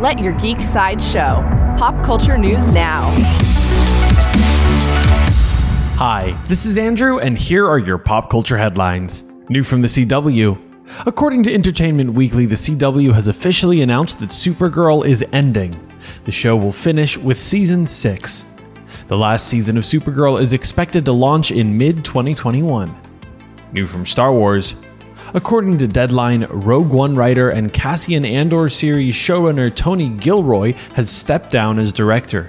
Let your geek side show. Pop culture news now. Hi, this is Andrew, and here are your pop culture headlines. New from the CW. According to Entertainment Weekly, the CW has officially announced that Supergirl is ending. The show will finish with season 6. The last season of Supergirl is expected to launch in mid 2021. New from Star Wars. According to Deadline, Rogue One writer and Cassian Andor series showrunner Tony Gilroy has stepped down as director.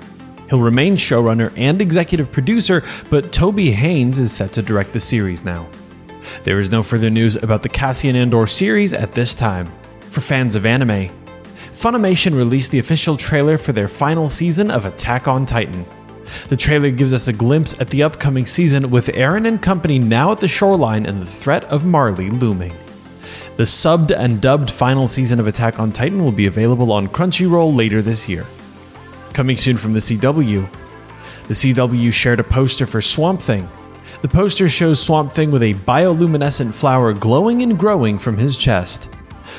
He'll remain showrunner and executive producer, but Toby Haynes is set to direct the series now. There is no further news about the Cassian Andor series at this time. For fans of anime, Funimation released the official trailer for their final season of Attack on Titan. The trailer gives us a glimpse at the upcoming season with Eren and company now at the shoreline and the threat of Marley looming. The subbed and dubbed final season of Attack on Titan will be available on Crunchyroll later this year. Coming soon from the CW, the CW shared a poster for Swamp Thing. The poster shows Swamp Thing with a bioluminescent flower glowing and growing from his chest.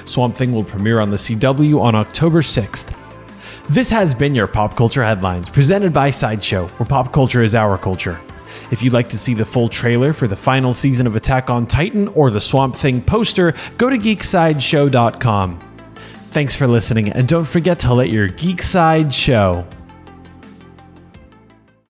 Swamp Thing will premiere on the CW on October 6th. This has been your Pop Culture Headlines, presented by Sideshow, where pop culture is our culture. If you'd like to see the full trailer for the final season of Attack on Titan or the Swamp Thing poster, go to geeksideshow.com. Thanks for listening, and don't forget to let your geek side show.